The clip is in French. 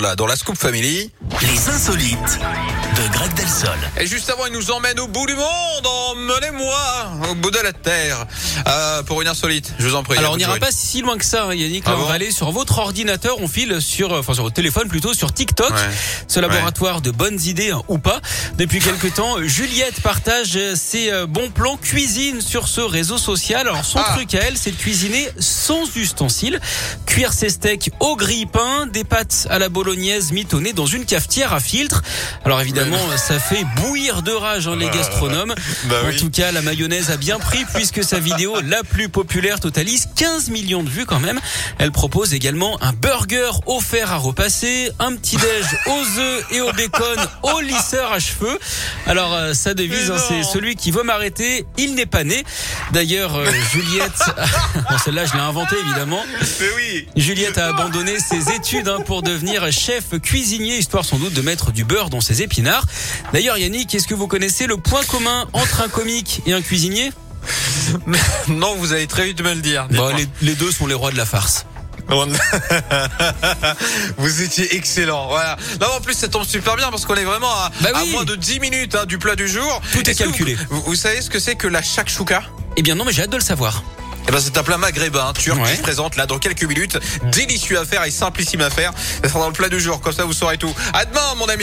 là dans la Scoop Family. Les insolites de Greg Delsol. Et juste avant, il nous emmène au bout du monde. Emmenez-moi au bout de la terre euh, pour une insolite. Je vous en prie. Alors on n'ira pas si loin que ça, hein, Yannick. Ah Là, on va aller sur votre ordinateur. On file sur, enfin sur votre téléphone plutôt, sur TikTok, Ouais. ce laboratoire de bonnes idées hein, ou pas. Depuis quelque temps, Juliette partage ses euh, bons plans cuisine sur ce réseau social. Alors son Ah. truc à elle, c'est de cuisiner sans ustensiles, cuire ses steaks au grille-pain, des pâtes à la bolognaise mitonnées dans une cafetière à filtre. Alors évidemment, ça fait bouillir de rage hein, les gastronomes. Bah en oui. tout cas, la mayonnaise a bien pris puisque sa vidéo la plus populaire totalise 15 millions de vues quand même. Elle propose également un burger offert à repasser, un petit déj aux œufs et au bacon au lisseur à cheveux. Alors euh, sa devise, hein, c'est celui qui veut m'arrêter, il n'est pas né. D'ailleurs, euh, Juliette, bon celle-là je l'ai inventée évidemment. Mais oui. Juliette a abandonné ses études hein, pour devenir chef cuisinier, histoire sans doute de mettre du beurre dans ses épinards. D'ailleurs, Yannick, est-ce que vous connaissez le point commun entre un comique et un cuisinier? Non, vous allez très vite me le dire. Bah, les, les deux sont les rois de la farce. vous étiez excellent. Voilà. Non, en plus, ça tombe super bien parce qu'on est vraiment à, Bah à moins de 10 minutes hein, du plat du jour. Tout est calculé. Vous, vous savez ce que c'est que la shakshuka? Eh bien non, mais j'ai hâte de le savoir. Eh ben, c'est un plat maghrébin, hein, turc, Ouais. qui se présente là dans quelques minutes. Délicieux à faire et simplissime à faire. Ça sera dans le plat du jour, comme ça vous saurez tout. À demain, mon ami.